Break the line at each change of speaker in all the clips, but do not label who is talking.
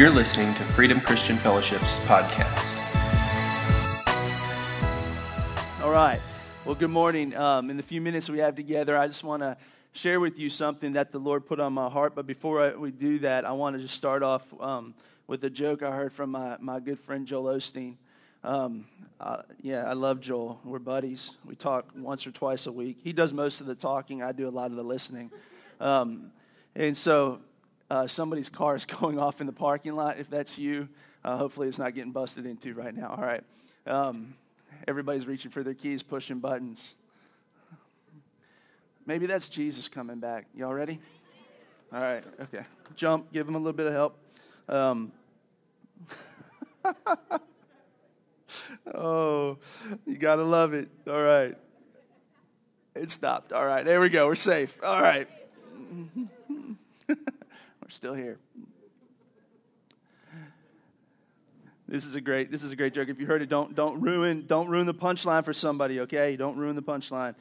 You're listening to Freedom Christian Fellowship's podcast.
All right. Well, good morning. Um, in the few minutes we have together, I just want to share with you something that the Lord put on my heart. But before I, we do that, I want to just start off um, with a joke I heard from my, my good friend Joel Osteen. Um, uh, yeah, I love Joel. We're buddies. We talk once or twice a week. He does most of the talking, I do a lot of the listening. Um, and so uh, somebody's car is going off in the parking lot. If that's you, uh, hopefully it's not getting busted into right now. All right. Um, everybody's reaching for their keys, pushing buttons. Maybe that's Jesus coming back. Y'all ready? All right. Okay. Jump. Give him a little bit of help. Um, oh, you got to love it. All right. It stopped. All right. There we go. We're safe. All right. Still here. This is a great this is a great joke. If you heard it, don't don't ruin don't ruin the punchline for somebody, okay? Don't ruin the punchline.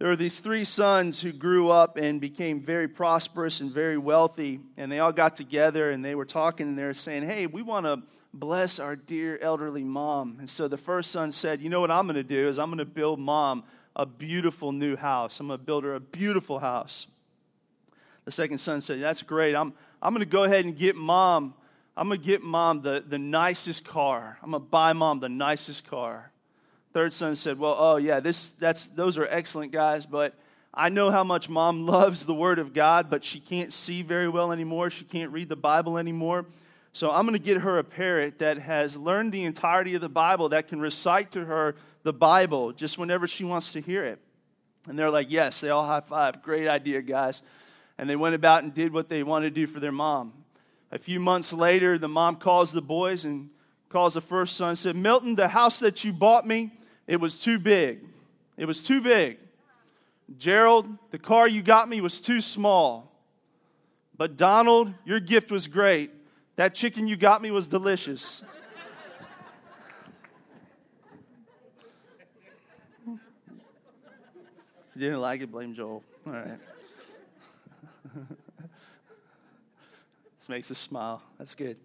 There were these three sons who grew up and became very prosperous and very wealthy, and they all got together and they were talking and they were saying, Hey, we want to bless our dear elderly mom. And so the first son said, You know what I'm going to do is I'm going to build mom a beautiful new house. I'm going to build her a beautiful house. The second son said, That's great. I'm, I'm going to go ahead and get mom. I'm going to get mom the, the nicest car. I'm going to buy mom the nicest car. Third son said, Well, oh, yeah, this, that's, those are excellent guys, but I know how much mom loves the Word of God, but she can't see very well anymore. She can't read the Bible anymore. So I'm going to get her a parrot that has learned the entirety of the Bible, that can recite to her the Bible just whenever she wants to hear it. And they're like, Yes, they all high five. Great idea, guys and they went about and did what they wanted to do for their mom. A few months later, the mom calls the boys and calls the first son and said, Milton, the house that you bought me, it was too big. It was too big. Gerald, the car you got me was too small. But Donald, your gift was great. That chicken you got me was delicious. you didn't like it, blame Joel. All right. this makes us smile. That's good.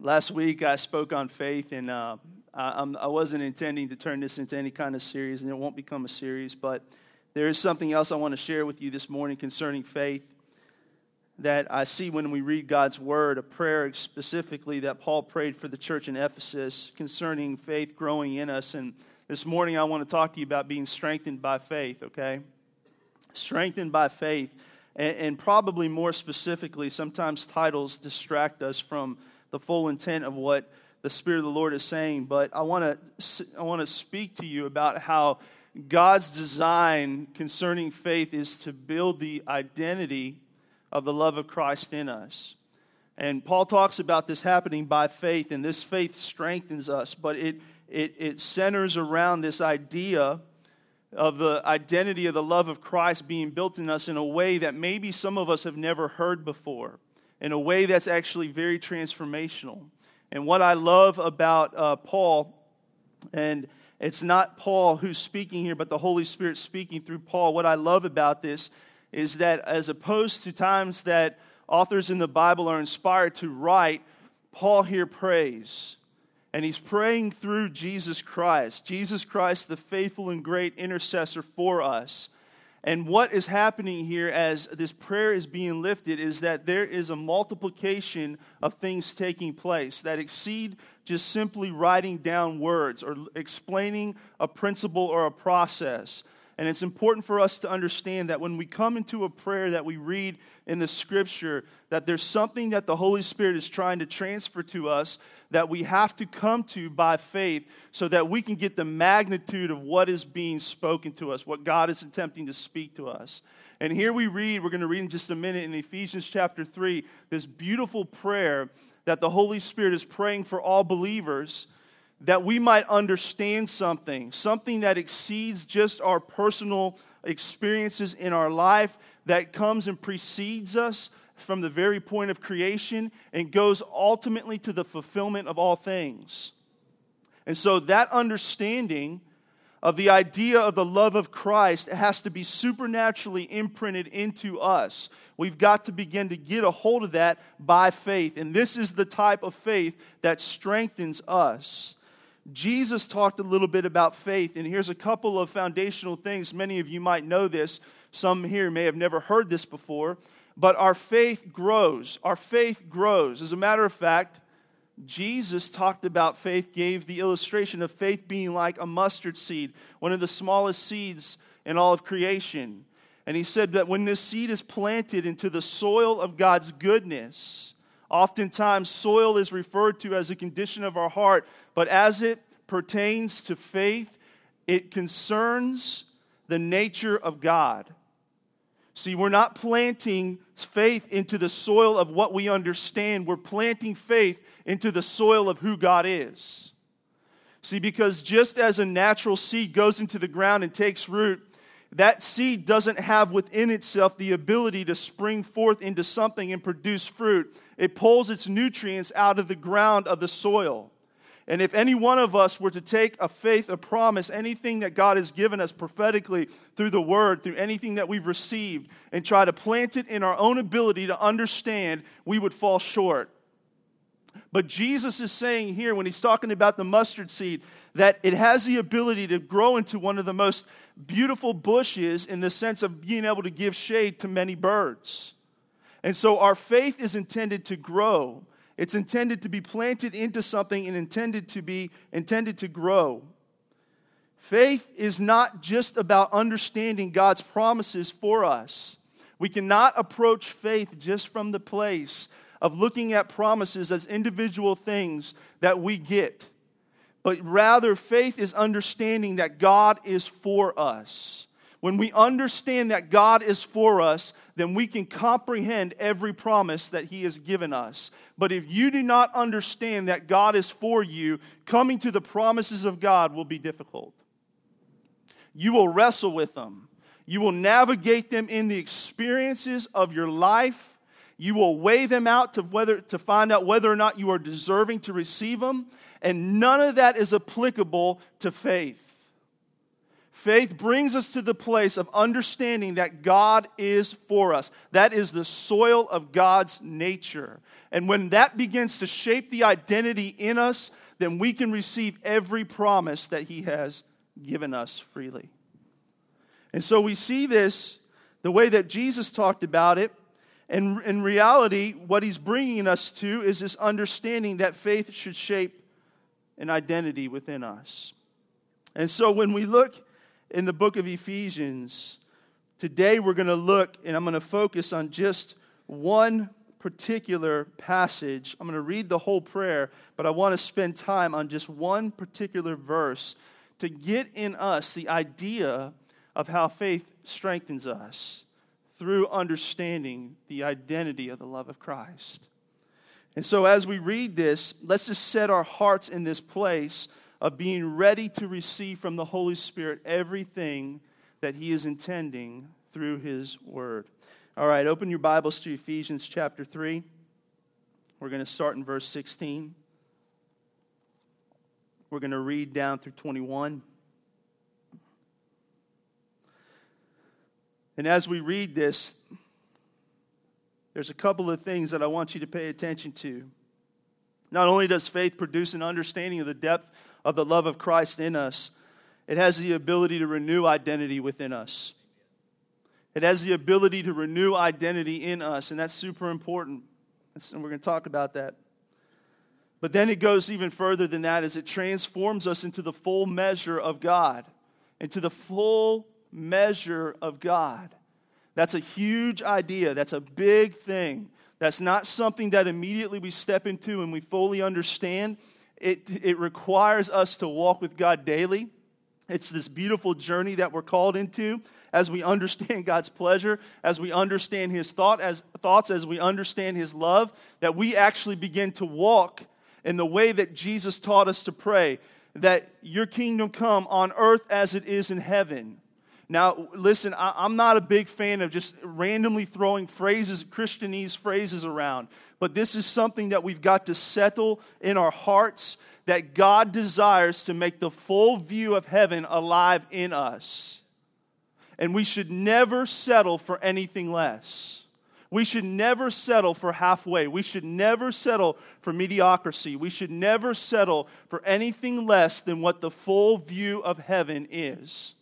Last week I spoke on faith, and uh, I, I, wasn't intending to turn this into any kind of series, and it won't become a series, but there is something else I want to share with you this morning concerning faith that I see when we read God's word, a prayer specifically that Paul prayed for the church in Ephesus concerning faith growing in us. And this morning I want to talk to you about being strengthened by faith, okay? Strengthened by faith. And, and probably more specifically, sometimes titles distract us from the full intent of what the Spirit of the Lord is saying. But I want to I want to speak to you about how God's design concerning faith is to build the identity of the love of Christ in us. And Paul talks about this happening by faith, and this faith strengthens us, but it, it, it centers around this idea of the identity of the love of Christ being built in us in a way that maybe some of us have never heard before, in a way that's actually very transformational. And what I love about uh, Paul, and it's not Paul who's speaking here, but the Holy Spirit speaking through Paul, what I love about this is that as opposed to times that authors in the Bible are inspired to write, Paul here prays. And he's praying through Jesus Christ, Jesus Christ, the faithful and great intercessor for us. And what is happening here as this prayer is being lifted is that there is a multiplication of things taking place that exceed just simply writing down words or explaining a principle or a process. And it's important for us to understand that when we come into a prayer that we read in the scripture, that there's something that the Holy Spirit is trying to transfer to us that we have to come to by faith so that we can get the magnitude of what is being spoken to us, what God is attempting to speak to us. And here we read, we're going to read in just a minute in Ephesians chapter 3, this beautiful prayer that the Holy Spirit is praying for all believers that we might understand something, something that exceeds just our personal experiences in our life, that comes and precedes us from the very point of creation and goes ultimately to the fulfillment of all things. And so that understanding of the idea of the love of Christ has to be supernaturally imprinted into us. We've got to begin to get a hold of that by faith. And this is the type of faith that strengthens us. Jesus talked a little bit about faith, and here's a couple of foundational things. Many of you might know this, some here may have never heard this before, but our faith grows. Our faith grows. As a matter of fact, Jesus talked about faith, gave the illustration of faith being like a mustard seed, one of the smallest seeds in all of creation. And he said that when this seed is planted into the soil of God's goodness, oftentimes soil is referred to as a condition of our heart, but as it pertains to faith, it concerns the nature of God. See, we're not planting faith into the soil of what we understand. We're planting faith into the soil of who God is. See, because just as a natural seed goes into the ground and takes root, that seed doesn't have within itself the ability to spring forth into something and produce fruit. It pulls its nutrients out of the ground of the soil. And if any one of us were to take a faith, a promise, anything that God has given us prophetically through the word, through anything that we've received, and try to plant it in our own ability to understand, we would fall short. But Jesus is saying here, when he's talking about the mustard seed, that it has the ability to grow into one of the most beautiful bushes in the sense of being able to give shade to many birds. And so our faith is intended to grow. It's intended to be planted into something and intended to be intended to grow. Faith is not just about understanding God's promises for us. We cannot approach faith just from the place of looking at promises as individual things that we get. But rather, faith is understanding that God is for us. When we understand that God is for us, then we can comprehend every promise that He has given us. But if you do not understand that God is for you, coming to the promises of God will be difficult. You will wrestle with them, you will navigate them in the experiences of your life. You will weigh them out to, whether, to find out whether or not you are deserving to receive them. And none of that is applicable to faith. Faith brings us to the place of understanding that God is for us. That is the soil of God's nature. And when that begins to shape the identity in us, then we can receive every promise that He has given us freely. And so we see this the way that Jesus talked about it. And in reality, what He's bringing us to is this understanding that faith should shape an identity within us. And so when we look in the book of Ephesians. Today we're going to look, and I'm going to focus on just one particular passage. I'm going to read the whole prayer, but I want to spend time on just one particular verse to get in us the idea of how faith strengthens us through understanding the identity of the love of Christ. And so, as we read this, let's just set our hearts in this place of being ready to receive from the Holy Spirit everything that He is intending through His Word. All right, open your Bibles to Ephesians chapter 3. We're going to start in verse 16. We're going to read down through 21. And as we read this, there's a couple of things that I want you to pay attention to. Not only does faith produce an understanding of the depth of the love of Christ in us, it has the ability to renew identity within us. It has the ability to renew identity in us, and that's super important. And we're going to talk about that. But then it goes even further than that as it transforms us into the full measure of God, into the full measure of God. That's a huge idea. That's a big thing. That's not something that immediately we step into and we fully understand. It, it requires us to walk with God daily. It's this beautiful journey that we're called into as we understand God's pleasure, as we understand His thought, as, thoughts, as we understand His love, that we actually begin to walk in the way that Jesus taught us to pray that your kingdom come on earth as it is in heaven. Now, listen, I, am not a big fan of just randomly throwing phrases, Christianese phrases around, but this is something that we've got to settle in our hearts that God desires to make the full view of heaven alive in us. And we should never settle for anything less. We should never settle for halfway. We should never settle for mediocrity. We should never settle for anything less than what the full view of heaven is.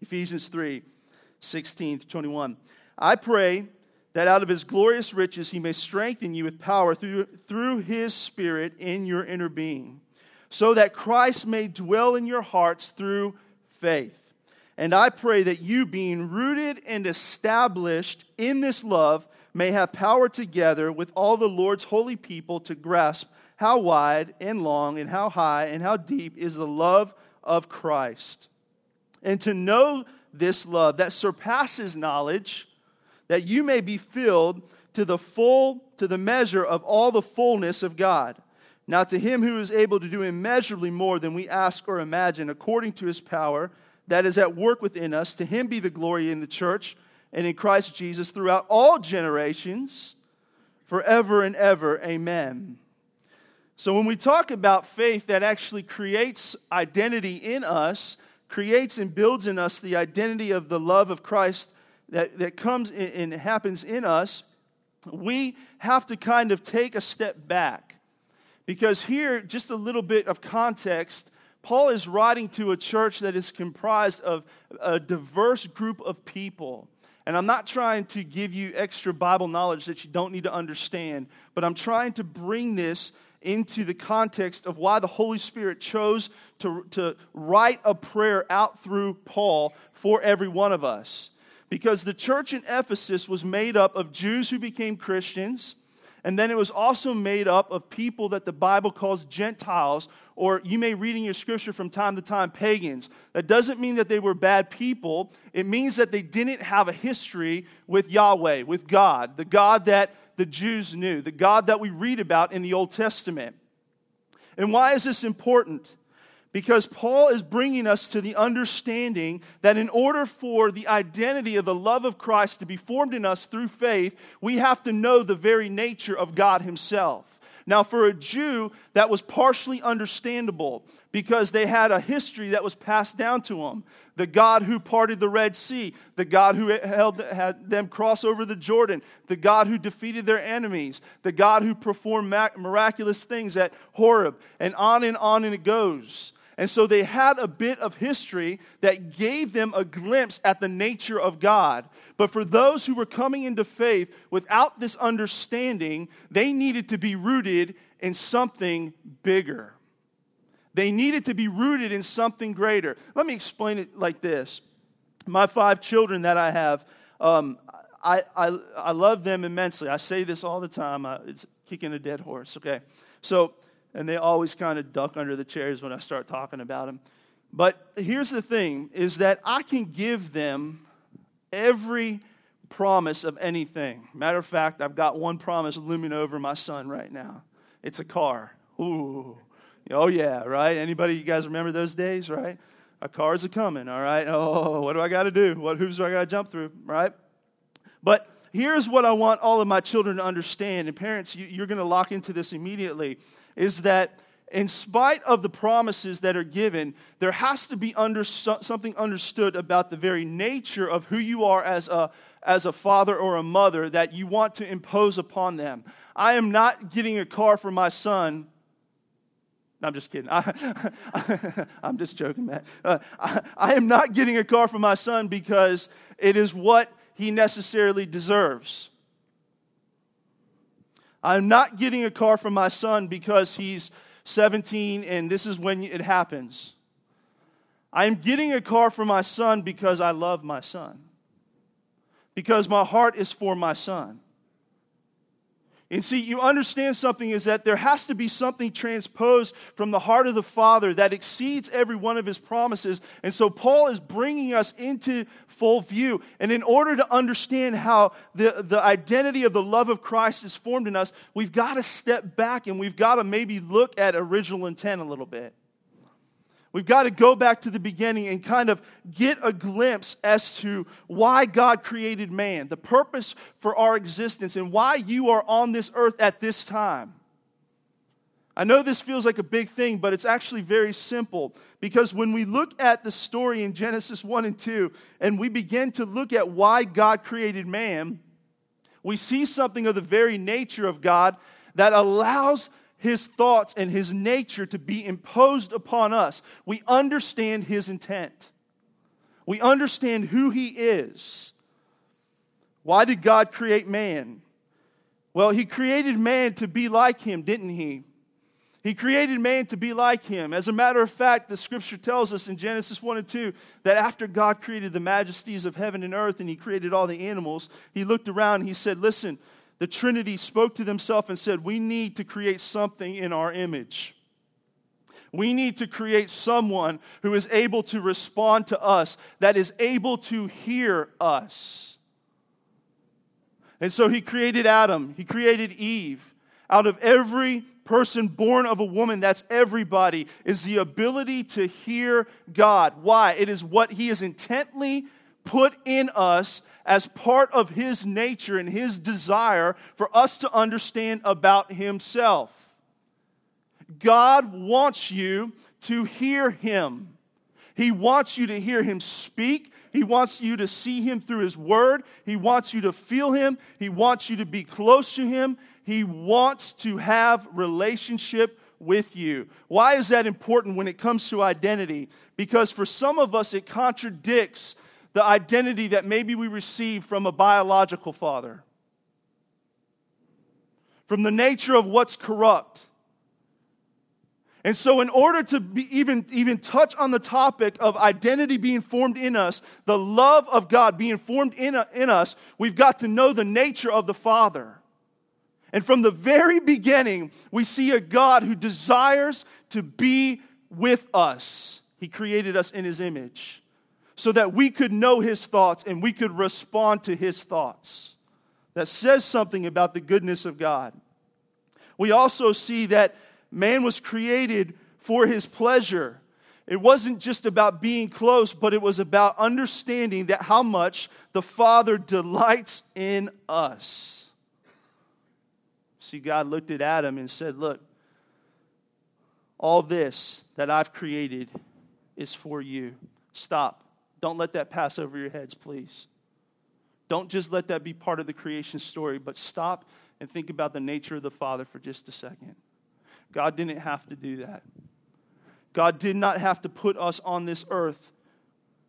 Ephesians 3 16 to 21. I pray that out of his glorious riches he may strengthen you with power through, through his Spirit in your inner being, so that Christ may dwell in your hearts through faith. And I pray that you, being rooted and established in this love, may have power together with all the Lord's holy people to grasp how wide and long and how high and how deep is the love of Christ. And to know this love that surpasses knowledge that you may be filled to the full, to the measure of all the fullness of God. Now, to him who is able to do immeasurably more than we ask or imagine, according to his power that is at work within us, to him be the glory in the church and in Christ Jesus throughout all generations, forever and ever. Amen. So, when we talk about faith that actually creates identity in us, creates and builds in us the identity of the love of Christ that, that comes and happens in us, we have to kind of take a step back. Because here, just a little bit of context, Paul is writing to a church that is comprised of a diverse group of people. And I'm not trying to give you extra Bible knowledge that you don't need to understand, but I'm trying to bring this into the context of why the Holy Spirit chose to, to write a prayer out through Paul for every one of us because the church in Ephesus was made up of Jews who became Christians, and then it was also made up of people that the Bible calls Gentiles, or you may read in your scripture from time to time pagans. That doesn't mean that they were bad people, it means that they didn't have a history with Yahweh, with God, the God that the Jews knew, the God that we read about in the Old Testament. And why is this important? because Paul is bringing us to the understanding that in order for the identity of the love of Christ to be formed in us through faith, we have to know the very nature of God Himself. Now, for a Jew, that was partially understandable because they had a history that was passed down to them. The God who parted the Red Sea, the God who held, had them cross over the Jordan, the God who defeated their enemies, the God who performed miraculous things at Horeb, and on and on and it goes. And so they had a bit of history that gave them a glimpse at the nature of God. But for those who were coming into faith without this understanding, they needed to be rooted in something bigger. They needed to be rooted in something greater. Let me explain it like this My five children that I have, um, I, I, I love them immensely. I say this all the time. Uh, it's kicking a dead horse, okay? So, and they always kind of duck under the chairs when I start talking about them. But here's the thing is that I can give them every promise of anything. Matter of fact, I've got one promise looming over my son right now. It's a car. Ooh. Oh yeah, right? Anybody you guys remember those days, right? A car's a coming, all right? Oh, what do I got to do? What hoops do I got to jump through, right? But here's what I want all of my children to understand, and parents, you, you're going to lock into this immediately is that in spite of the promises that are given, there has to be under, something understood about the very nature of who you are as a, as a father or a mother that you want to impose upon them. I am not getting a car for my son. No, I'm just kidding. I, am just joking, Matt. Uh, I, I am not getting a car for my son because it is what he necessarily deserves. I'm not getting a car for my son because he's 17 and this is when it happens. I'm getting a car for my son because I love my son, because my heart is for my son. And see, you understand something is that there has to be something transposed from the heart of the Father that exceeds every one of his promises. And so Paul is bringing us into full view. And in order to understand how the, the identity of the love of Christ is formed in us, we've got to step back and we've got to maybe look at original intent a little bit. We've got to go back to the beginning and kind of get a glimpse as to why God created man, the purpose for our existence, and why you are on this earth at this time. I know this feels like a big thing, but it's actually very simple because when we look at the story in Genesis 1 and 2 and we begin to look at why God created man, we see something of the very nature of God that allows his thoughts and his nature to be imposed upon us. We understand his intent, we understand who he is. Why did God create man? Well, he created man to be like him, didn't he? He created man to be like him. As a matter of fact, the scripture tells us in Genesis 1 and 2 that after God created the majesties of heaven and earth and he created all the animals, he looked around and he said, Listen, the Trinity spoke to themselves and said, We need to create something in our image. We need to create someone who is able to respond to us, that is able to hear us. And so he created Adam, he created Eve. Out of every person born of a woman, that's everybody, is the ability to hear God. Why? It is what He has intently put in us as part of His nature and His desire for us to understand about Himself. God wants you to hear Him. He wants you to hear Him speak. He wants you to see Him through His Word. He wants you to feel Him. He wants you to be close to Him. He wants to have relationship with you. Why is that important when it comes to identity? Because for some of us, it contradicts the identity that maybe we receive from a biological father, from the nature of what's corrupt. And so, in order to even, even touch on the topic of identity being formed in us, the love of God being formed in, in us, we've got to know the nature of the Father. And from the very beginning, we see a God who desires to be with us. He created us in His image so that we could know His thoughts and we could respond to His thoughts. That says something about the goodness of God. We also see that man was created for His pleasure. It wasn't just about being close, but it was about understanding that how much the Father delights in us. See, God looked at Adam and said, Look, all this that I've created is for you. Stop. Don't let that pass over your heads, please. Don't just let that be part of the creation story, but stop and think about the nature of the Father for just a second. God didn't have to do that. God did not have to put us on this earth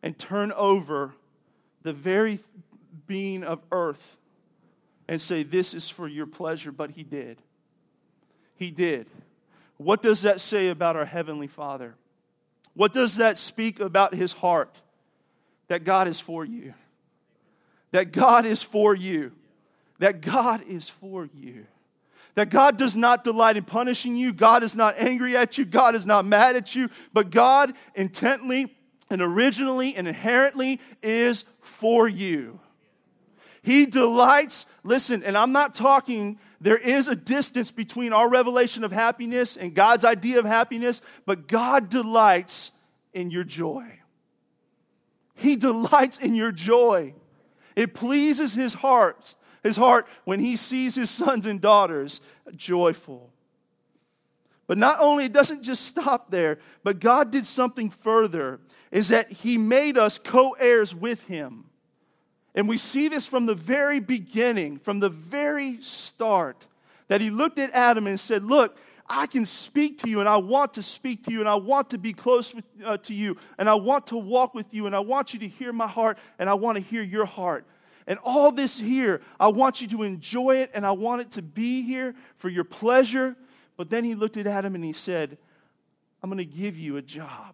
and turn over the very being of earth and say, This is for your pleasure, but He did. He did. What does that say about our Heavenly Father? What does that speak about His heart? That God is for you. That God is for you. That God is for you. That God does not delight in punishing you. God is not angry at you. God is not mad at you. But God intently and originally and inherently is for you. He delights, listen, and I'm not talking, there is a distance between our revelation of happiness and God's idea of happiness, but God delights in your joy. He delights in your joy. It pleases his heart, his heart when he sees his sons and daughters joyful. But not only it doesn't just stop there, but God did something further is that he made us co-heirs with him. And we see this from the very beginning, from the very start, that he looked at Adam and said, Look, I can speak to you, and I want to speak to you, and I want to be close with, uh, to you, and I want to walk with you, and I want you to hear my heart, and I want to hear your heart. And all this here, I want you to enjoy it, and I want it to be here for your pleasure. But then he looked at Adam and he said, I'm going to give you a job.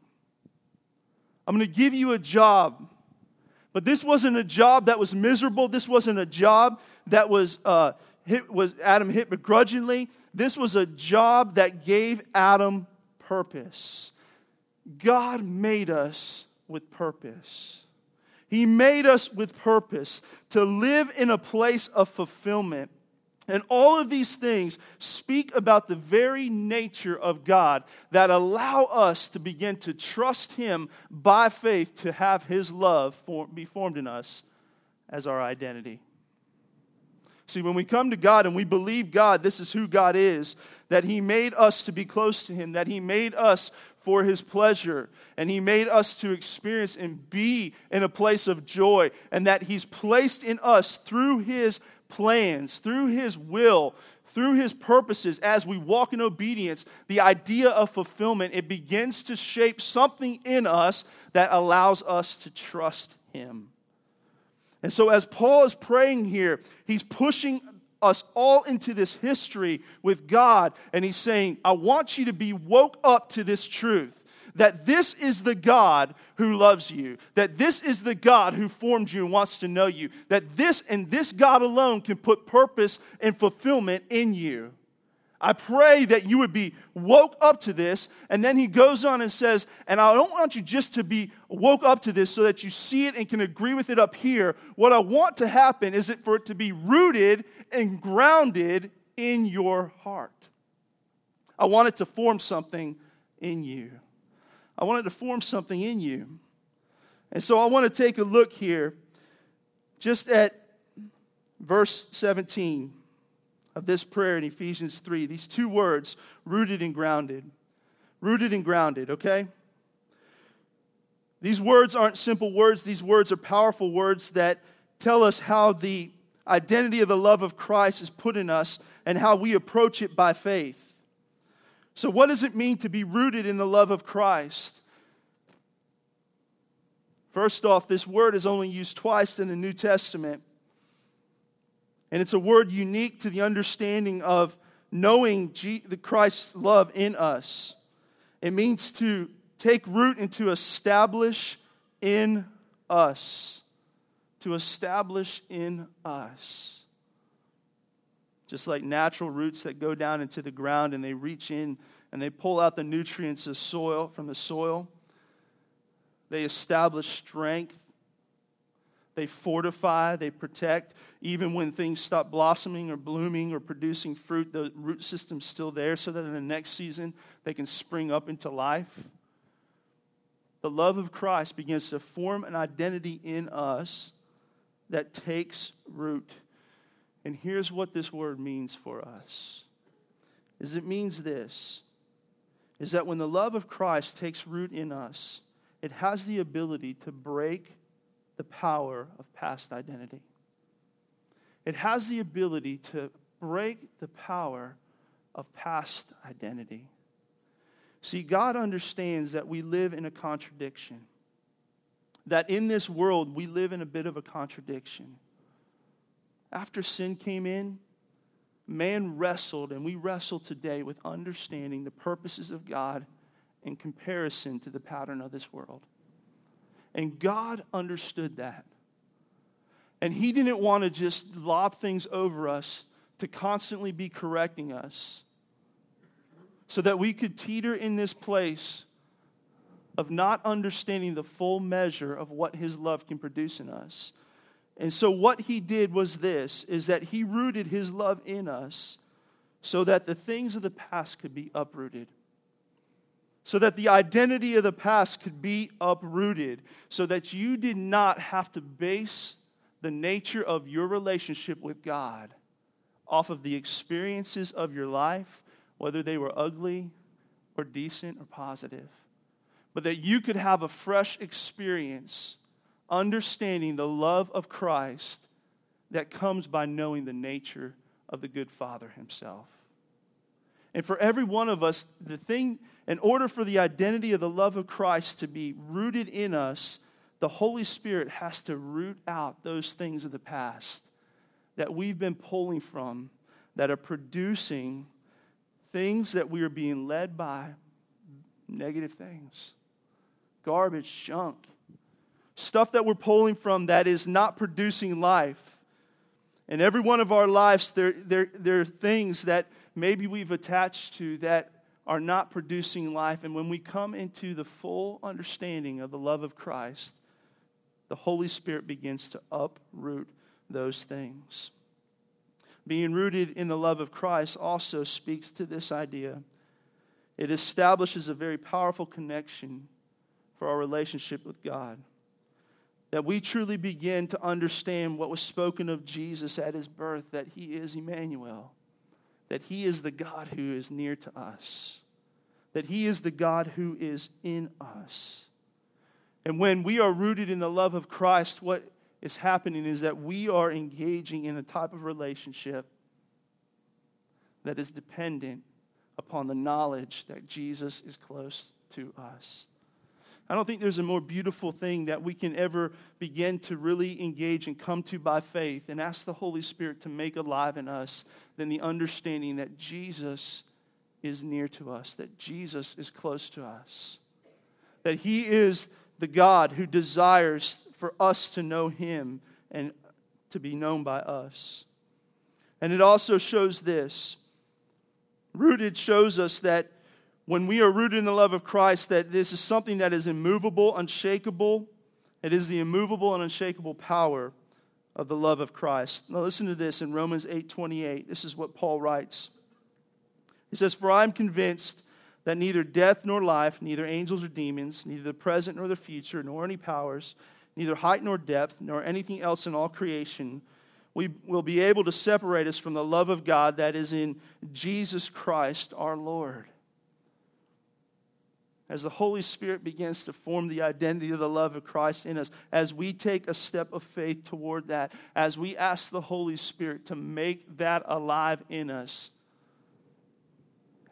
I'm going to give you a job but this wasn't a job that was miserable. This wasn't a job that was, uh, hit, was Adam hit begrudgingly. This was a job that gave Adam purpose. God made us with purpose. He made us with purpose to live in a place of fulfillment and all of these things speak about the very nature of God that allow us to begin to trust Him by faith to have His love for, be formed in us as our identity. See, when we come to God and we believe God, this is who God is, that He made us to be close to Him, that He made us for His pleasure, and He made us to experience and be in a place of joy, and that He's placed in us through His plans, through His will, through His purposes, as we walk in obedience, the idea of fulfillment, it begins to shape something in us that allows us to trust Him. And so, as Paul is praying here, he's pushing us all into this history with God, and he's saying, I want you to be woke up to this truth that this is the God who loves you, that this is the God who formed you and wants to know you, that this and this God alone can put purpose and fulfillment in you. I pray that you would be woke up to this. And then he goes on and says, and I don't want you just to be woke up to this so that you see it and can agree with it up here. What I want to happen is it for it to be rooted and grounded in your heart. I want it to form something in you. I want it to form something in you. And so I want to take a look here just at verse 17 of this prayer in Ephesians 3. These two words, rooted and grounded. Rooted and grounded, okay? These words aren't simple words, these words are powerful words that tell us how the identity of the love of Christ is put in us and how we approach it by faith. So, what does it mean to be rooted in the love of Christ? First off, this word is only used twice in the New Testament. And it's a word unique to the understanding of knowing the Christ's love in us. It means to take root and to establish in us. To establish in us. Just like natural roots that go down into the ground and they reach in and they pull out the nutrients of soil from the soil. They establish strength they fortify, they protect. Even when things stop blossoming or blooming or producing fruit, the root system's still there so that in the next season they can spring up into life. The love of Christ begins to form an identity in us that takes root. And here's what this word means for us. Is it means this is that when the love of Christ takes root in us, it has the ability to break the power of past identity. It has the ability to break the power of past identity. See, God understands that we live in a contradiction. That in this world, we live in a bit of a contradiction. After sin came in, man wrestled, and we wrestle today with understanding the purposes of God in comparison to the pattern of this world. And God understood that. And He didn't want to just lob things over us to constantly be correcting us so that we could teeter in this place of not understanding the full measure of what His love can produce in us. And so what He did was this is that He rooted His love in us so that the things of the past could be uprooted so that the identity of the past could be uprooted, so that you did not have to base the nature of your relationship with God off of the experiences of your life, whether they were ugly or decent or positive, but that you could have a fresh experience understanding the love of Christ that comes by knowing the nature of the good Father Himself. And for every one of us, the thing in order for the identity of the love of Christ to be rooted in us, the Holy Spirit has to root out those things of the past that we've been pulling from that are producing things that we are being led by negative things, garbage, junk, stuff that we're pulling from that is not producing life. In every one of our lives, there, there, there are things that maybe we've attached to that are not producing life. And when we come into the full understanding of the love of Christ, the Holy Spirit begins to uproot those things. Being rooted in the love of Christ also speaks to this idea. It establishes a very powerful connection for our relationship with God. that we truly begin to understand what was spoken of Jesus at his birth that he is Emmanuel, that he is the God who is near to us, that he is the God who is in us. And when we are rooted in the love of Christ, what is happening is that we are engaging in a type of relationship that is dependent upon the knowledge that Jesus is close to us. I don't think there's a more beautiful thing that we can ever begin to really engage and come to by faith and ask the Holy Spirit to make alive in us than the understanding that Jesus is near to us, that Jesus is close to us, that He is the God who desires for us to know Him and to be known by us. And it also shows this rooted shows us that when we are rooted in the love of Christ, that this is something that is immovable, unshakable. It is the immovable and unshakable power of the love of Christ. Now listen to this in Romans 8:28. This is what Paul writes. He says, "For I am convinced that neither death nor life, neither angels or demons, neither the present nor the future, nor any powers, neither height nor depth, nor anything else in all creation we will be able to separate us from the love of God that is in Jesus Christ our Lord." as the Holy Spirit begins to form the identity of the love of Christ in us, as we take a step of faith toward that, as we ask the Holy Spirit to make that alive in us,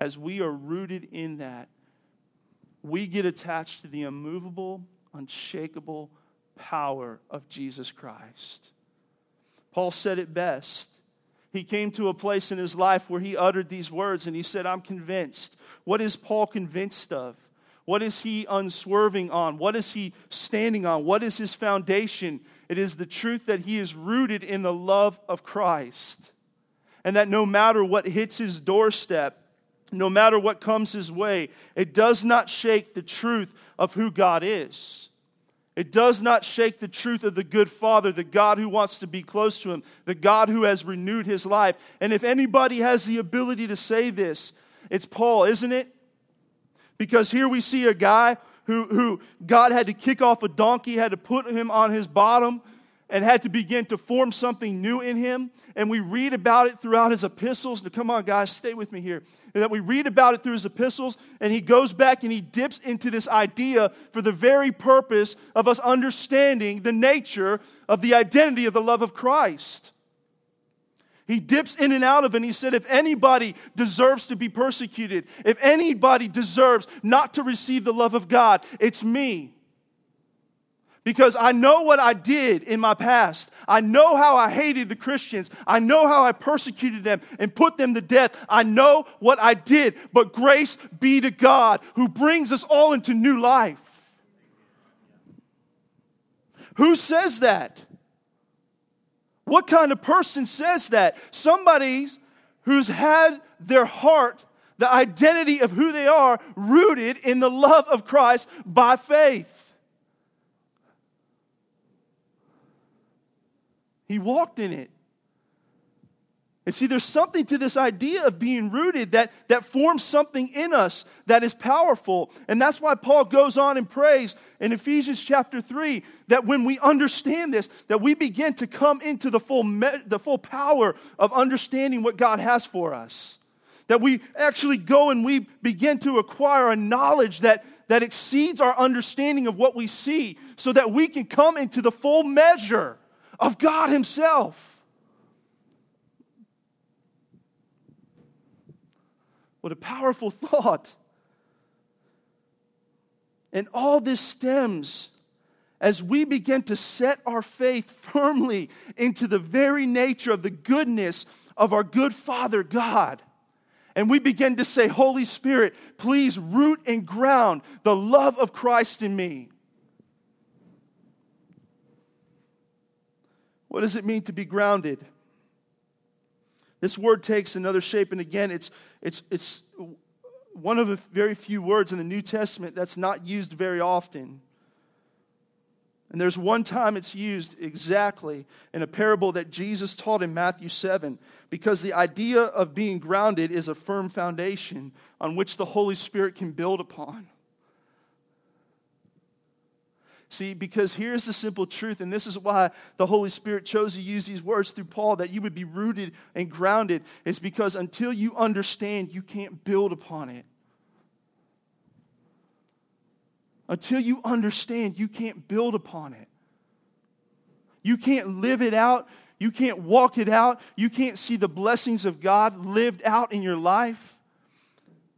as we are rooted in that, we get attached to the immovable, unshakable power of Jesus Christ. Paul said it best. He came to a place in his life where he uttered these words and he said, I'm convinced. What is Paul convinced of? What is he unswerving on? What is he standing on? What is his foundation? It is the truth that he is rooted in the love of Christ. And that no matter what hits his doorstep, no matter what comes his way, it does not shake the truth of who God is. It does not shake the truth of the good Father, the God who wants to be close to him, the God who has renewed his life. And if anybody has the ability to say this, it's Paul, isn't it? Because here we see a guy who, who God had to kick off a donkey, had to put him on his bottom, and had to begin to form something new in him. And we read about it throughout his epistles. Now, come on, guys, stay with me here. And that we read about it through his epistles, and he goes back and he dips into this idea for the very purpose of us understanding the nature of the identity of the love of Christ. He dips in and out of it and he said, If anybody deserves to be persecuted, if anybody deserves not to receive the love of God, it's me. Because I know what I did in my past. I know how I hated the Christians. I know how I persecuted them and put them to death. I know what I did. But grace be to God who brings us all into new life. Who says that? What kind of person says that? Somebody who's had their heart, the identity of who they are, rooted in the love of Christ by faith. He walked in it. And see, there's something to this idea of being rooted that, that forms something in us that is powerful. And that's why Paul goes on and prays in Ephesians chapter 3 that when we understand this, that we begin to come into the full, me- the full power of understanding what God has for us. That we actually go and we begin to acquire a knowledge that, that exceeds our understanding of what we see so that we can come into the full measure of God Himself. What a powerful thought. And all this stems as we begin to set our faith firmly into the very nature of the goodness of our good Father God. And we begin to say, Holy Spirit, please root and ground the love of Christ in me. What does it mean to be grounded? This word takes another shape, and again, it's, it's, it's one of the very few words in the New Testament that's not used very often. And there's one time it's used exactly in a parable that Jesus taught in Matthew 7, because the idea of being grounded is a firm foundation on which the Holy Spirit can build upon. See, because here's the simple truth, and this is why the Holy Spirit chose to use these words through Paul that you would be rooted and grounded, is because until you understand, you can't build upon it. Until you understand, you can't build upon it. You can't live it out. You can't walk it out. You can't see the blessings of God lived out in your life.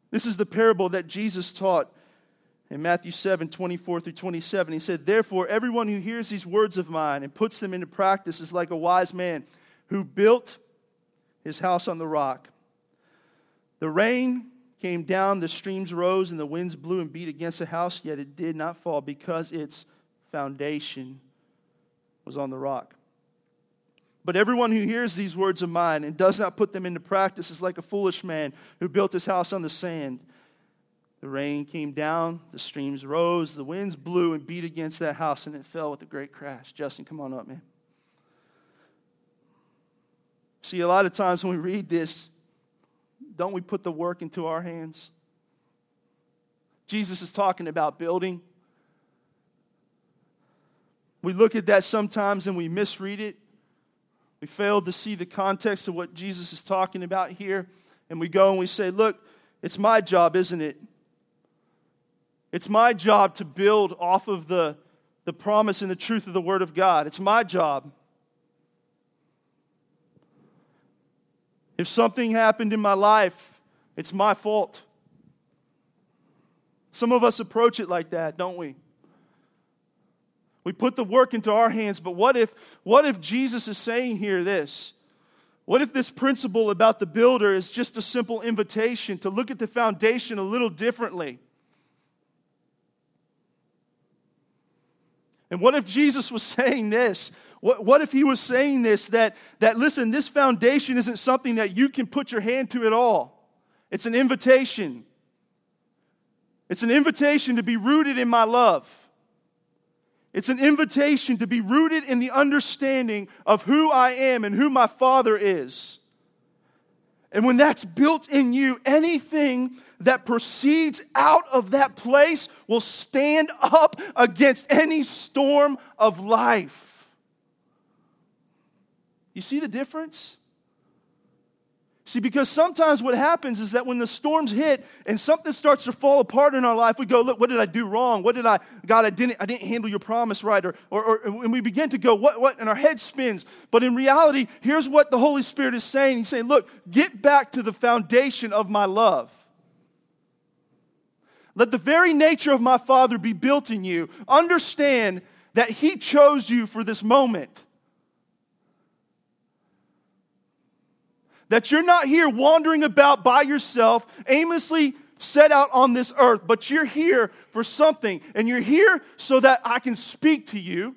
This is the parable that Jesus taught in Matthew 7 24 through 27, he said, Therefore, everyone who hears these words of mine and puts them into practice is like a wise man who built his house on the rock. The rain came down, the streams rose, and the winds blew and beat against the house, yet it did not fall because its foundation was on the rock. But everyone who hears these words of mine and does not put them into practice is like a foolish man who built his house on the sand. The rain came down, the streams rose, the winds blew and beat against that house, and it fell with a great crash. Justin, come on up, man. See, a lot of times when we read this, don't we put the work into our hands? Jesus is talking about building. We look at that sometimes and we misread it. We fail to see the context of what Jesus is talking about here. And we go and we say, Look, it's my job, isn't it? It's my job to build off of the, the promise and the truth of the Word of God. It's my job. If something happened in my life, it's my fault. Some of us approach it like that, don't we? We put the work into our hands, but what if what if Jesus is saying here this? What if this principle about the builder is just a simple invitation to look at the foundation a little differently? And what if Jesus was saying this? What, what if he was saying this that, that, listen, this foundation isn't something that you can put your hand to at all? It's an invitation. It's an invitation to be rooted in my love. It's an invitation to be rooted in the understanding of who I am and who my Father is. And when that's built in you, anything that proceeds out of that place will stand up against any storm of life. You see the difference? See, because sometimes what happens is that when the storms hit and something starts to fall apart in our life, we go, look, what did I do wrong? What did I, God, I didn't, I didn't handle your promise right. Or, or, or and we begin to go, what, what? And our head spins. But in reality, here's what the Holy Spirit is saying. He's saying, look, get back to the foundation of my love. Let the very nature of my Father be built in you. Understand that He chose you for this moment. That you're not here wandering about by yourself, aimlessly set out on this earth, but you're here for something. And you're here so that I can speak to you.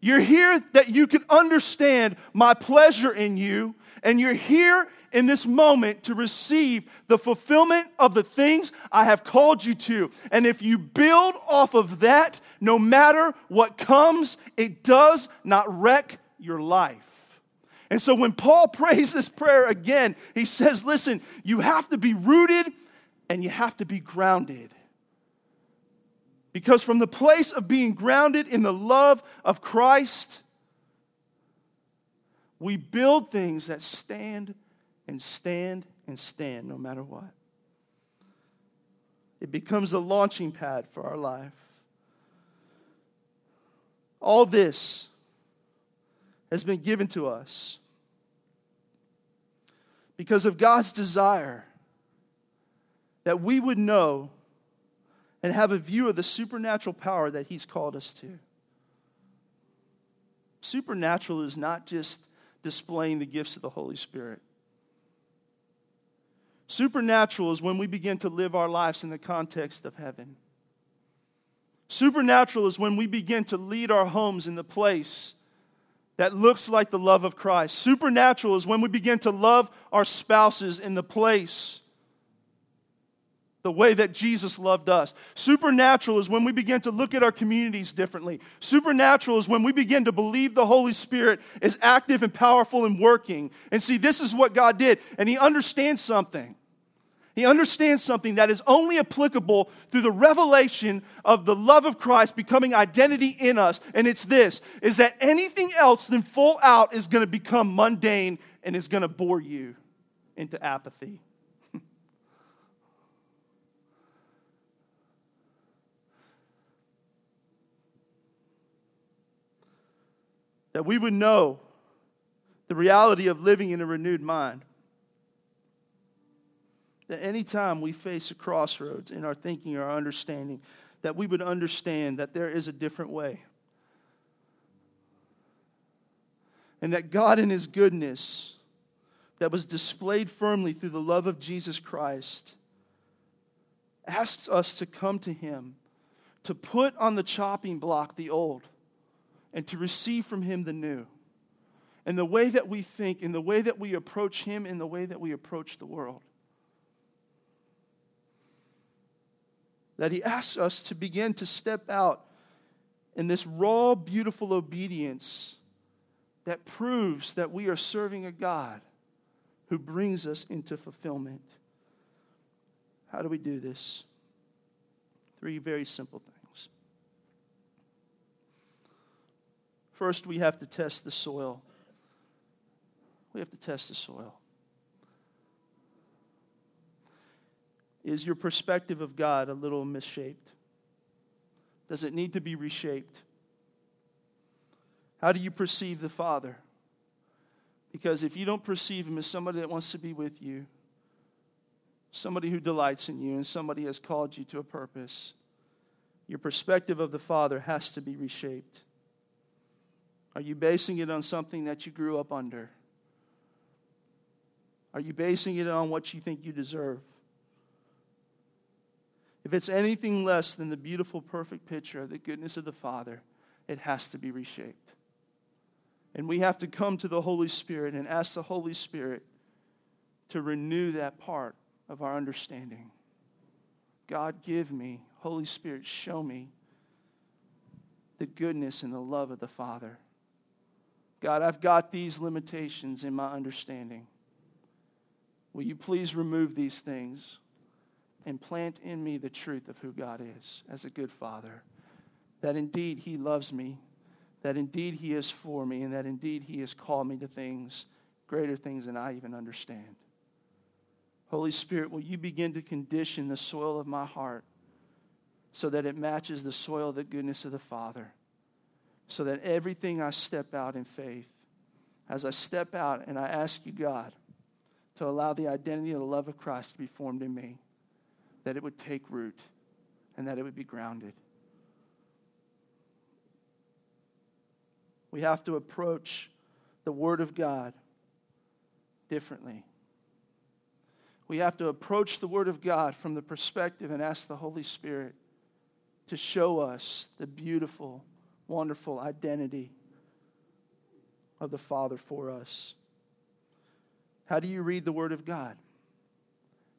You're here that you can understand my pleasure in you. And you're here in this moment to receive the fulfillment of the things I have called you to. And if you build off of that, no matter what comes, it does not wreck your life. And so when Paul prays this prayer again, he says, Listen, you have to be rooted and you have to be grounded. Because from the place of being grounded in the love of Christ, we build things that stand and stand and stand no matter what. It becomes a launching pad for our life. All this has been given to us because of God's desire that we would know and have a view of the supernatural power that He's called us to. Supernatural is not just displaying the gifts of the Holy Spirit. Supernatural is when we begin to live our lives in the context of heaven. Supernatural is when we begin to lead our homes in the place that looks like the love of Christ. Supernatural is when we begin to love our spouses in the place the way that Jesus loved us. Supernatural is when we begin to look at our communities differently. Supernatural is when we begin to believe the Holy Spirit is active and powerful and working. And see, this is what God did. And He understands something. He understands something that is only applicable through the revelation of the love of Christ becoming identity in us. And it's this is that anything else than full out is going to become mundane and is going to bore you into apathy. that we would know the reality of living in a renewed mind. That anytime we face a crossroads in our thinking or our understanding, that we would understand that there is a different way. And that God, in His goodness, that was displayed firmly through the love of Jesus Christ, asks us to come to Him, to put on the chopping block the old, and to receive from Him the new. And the way that we think, in the way that we approach Him, in the way that we approach the world. That He asks us to begin to step out in this raw, beautiful obedience that proves that we are serving a God who brings us into fulfillment. How do we do this? Three very simple things. First, we have to test the soil. We have to test the soil. Is your perspective of God a little misshaped? Does it need to be reshaped? How do you perceive the Father? Because if you don't perceive him as somebody that wants to be with you, somebody who delights in you, and somebody has called you to a purpose, your perspective of the Father has to be reshaped. Are you basing it on something that you grew up under? Are you basing it on what you think you deserve? If it's anything less than the beautiful, perfect picture of the goodness of the Father, it has to be reshaped. And we have to come to the Holy Spirit and ask the Holy Spirit to renew that part of our understanding. God, give me, Holy Spirit, show me the goodness and the love of the Father. God, I've got these limitations in my understanding. Will you please remove these things and plant in me the truth of who God is as a good Father? That indeed He loves me that indeed He is for me and that indeed He has called me to things, greater things than I even understand. Holy Spirit, will you begin to condition the soil of my heart so that it matches the soil of the goodness of the Father? So that everything I step out in faith, as I step out and I ask you, God, to allow the identity of the love of Christ to be formed in me, that it would take root and that it would be grounded. We have to approach the Word of God differently. We have to approach the Word of God from the perspective and ask the Holy Spirit to show us the beautiful, wonderful identity of the Father for us. How do you read the Word of God?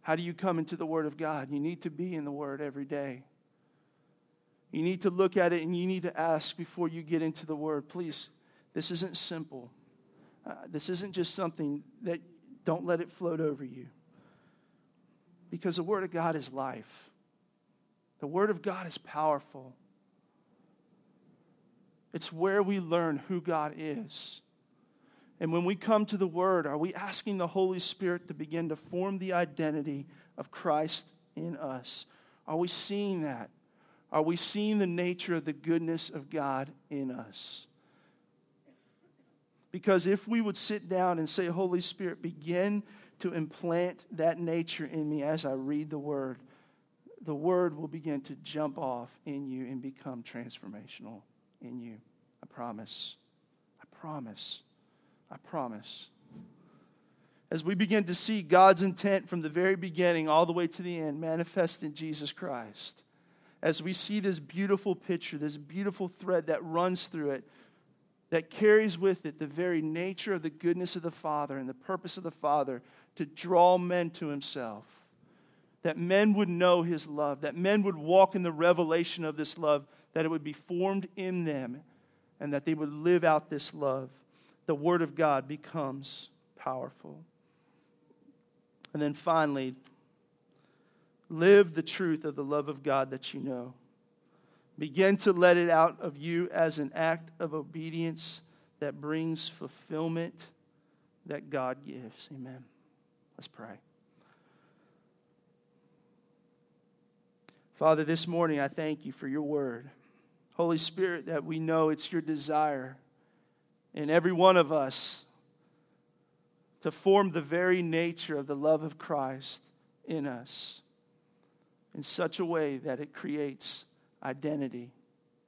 How do you come into the Word of God? You need to be in the Word every day. You need to look at it and you need to ask before you get into the word. Please, this isn't simple. Uh, this isn't just something that don't let it float over you. Because the Word of God is life, the Word of God is powerful. It's where we learn who God is. And when we come to the Word, are we asking the Holy Spirit to begin to form the identity of Christ in us? Are we seeing that? Are we seeing the nature of the goodness of God in us? Because if we would sit down and say, Holy Spirit, begin to implant that nature in me as I read the Word, the Word will begin to jump off in you and become transformational in you. I promise. I promise. I promise. As we begin to see God's intent from the very beginning all the way to the end manifest in Jesus Christ as we see this beautiful picture, this beautiful thread that runs through it, that carries with it the very nature of the goodness of the Father and the purpose of the Father to draw men to Himself. That men would know His love, that men would walk in the revelation of this love, that it would be formed in them, and that they would live out this love. The Word of God becomes powerful. And then finally, Live the truth of the love of God that you know. Begin to let it out of you as an act of obedience that brings fulfillment that God gives. Amen. Let's pray. Father, this morning I thank you for your word. Holy Spirit, that we know it's your desire in every one of us to form the very nature of the love of Christ in us in such a way that it creates identity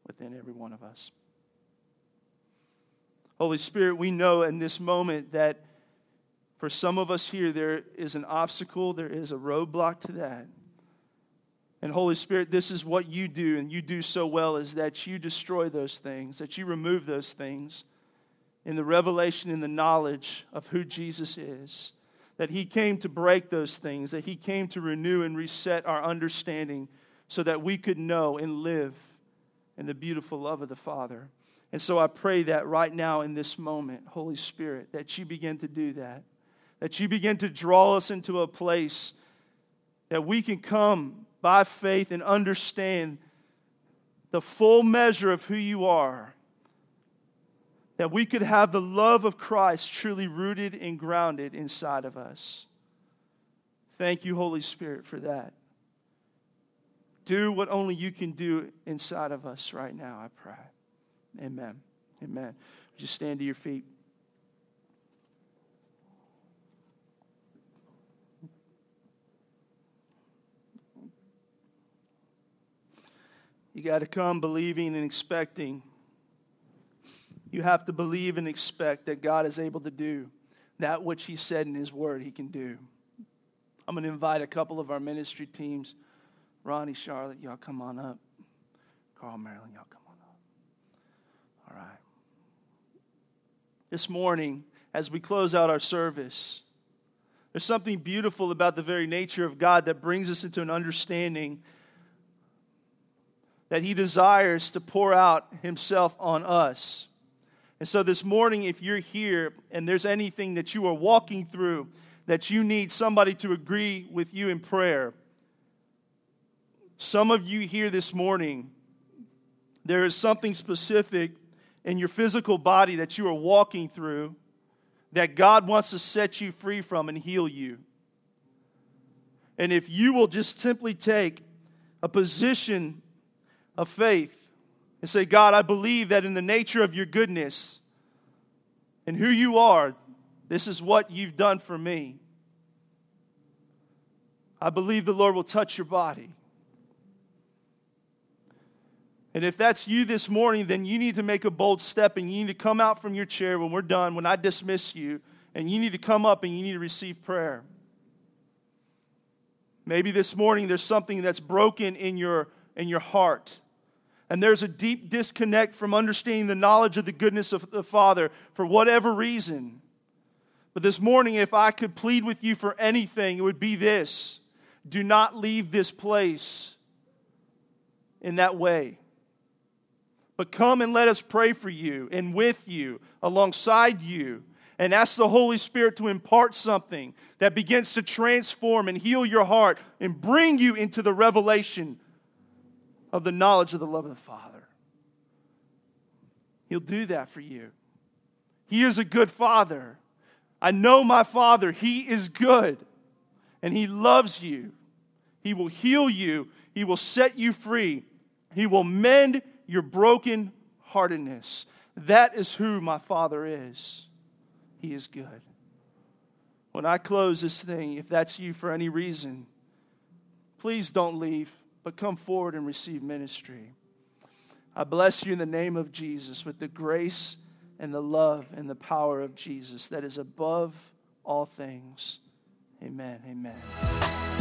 within every one of us. Holy Spirit, we know in this moment that for some of us here, there is an obstacle, there is a roadblock to that. And Holy Spirit, this is what you do, and you do so well, is that you destroy those things, that you remove those things in the revelation in the knowledge of who Jesus is. That he came to break those things, that he came to renew and reset our understanding so that we could know and live in the beautiful love of the Father. And so I pray that right now in this moment, Holy Spirit, that you begin to do that, that you begin to draw us into a place that we can come by faith and understand the full measure of who you are, that we could have the love of Christ truly rooted and grounded inside of us. Thank you, Holy Spirit, for that. Do what only you can do inside of us right now, I pray. Amen. Amen. Just stand to your feet. You got to come believing and expecting. You have to believe and expect that God is able to do that which He said in His Word He can do. I'm going to invite a couple of our ministry teams. Ronnie, Charlotte, y'all come on up. Carl, Marilyn, y'all come on up. All right. This morning, as we close out our service, there's something beautiful about the very nature of God that brings us into an understanding that He desires to pour out Himself on us. And so this morning, if you're here and there's anything that you are walking through that you need somebody to agree with you in prayer, some of you here this morning, there is something specific in your physical body that you are walking through that God wants to set you free from and heal you. And if you will just simply take a position of faith and say, God, I believe that in the nature of your goodness and who you are, this is what you've done for me. I believe the Lord will touch your body. And if that's you this morning, then you need to make a bold step and you need to come out from your chair when we're done, when I dismiss you, and you need to come up and you need to receive prayer. Maybe this morning there's something that's broken in your, in your heart and there's a deep disconnect from understanding the knowledge of the goodness of the Father for whatever reason. But this morning, if I could plead with you for anything, it would be this do not leave this place in that way. But come and let us pray for you and with you, alongside you, and ask the Holy Spirit to impart something that begins to transform and heal your heart and bring you into the revelation of the knowledge of the love of the Father. He'll do that for you. He is a good Father. I know my Father. He is good and He loves you. He will heal you, He will set you free, He will mend your broken heartedness. That is who my Father is. He is good. When I close this thing, if that's you for any reason, please don't leave but come forward and receive ministry. I bless you in the name of Jesus with the grace and the love and the power of Jesus that is above all things. Amen. Amen.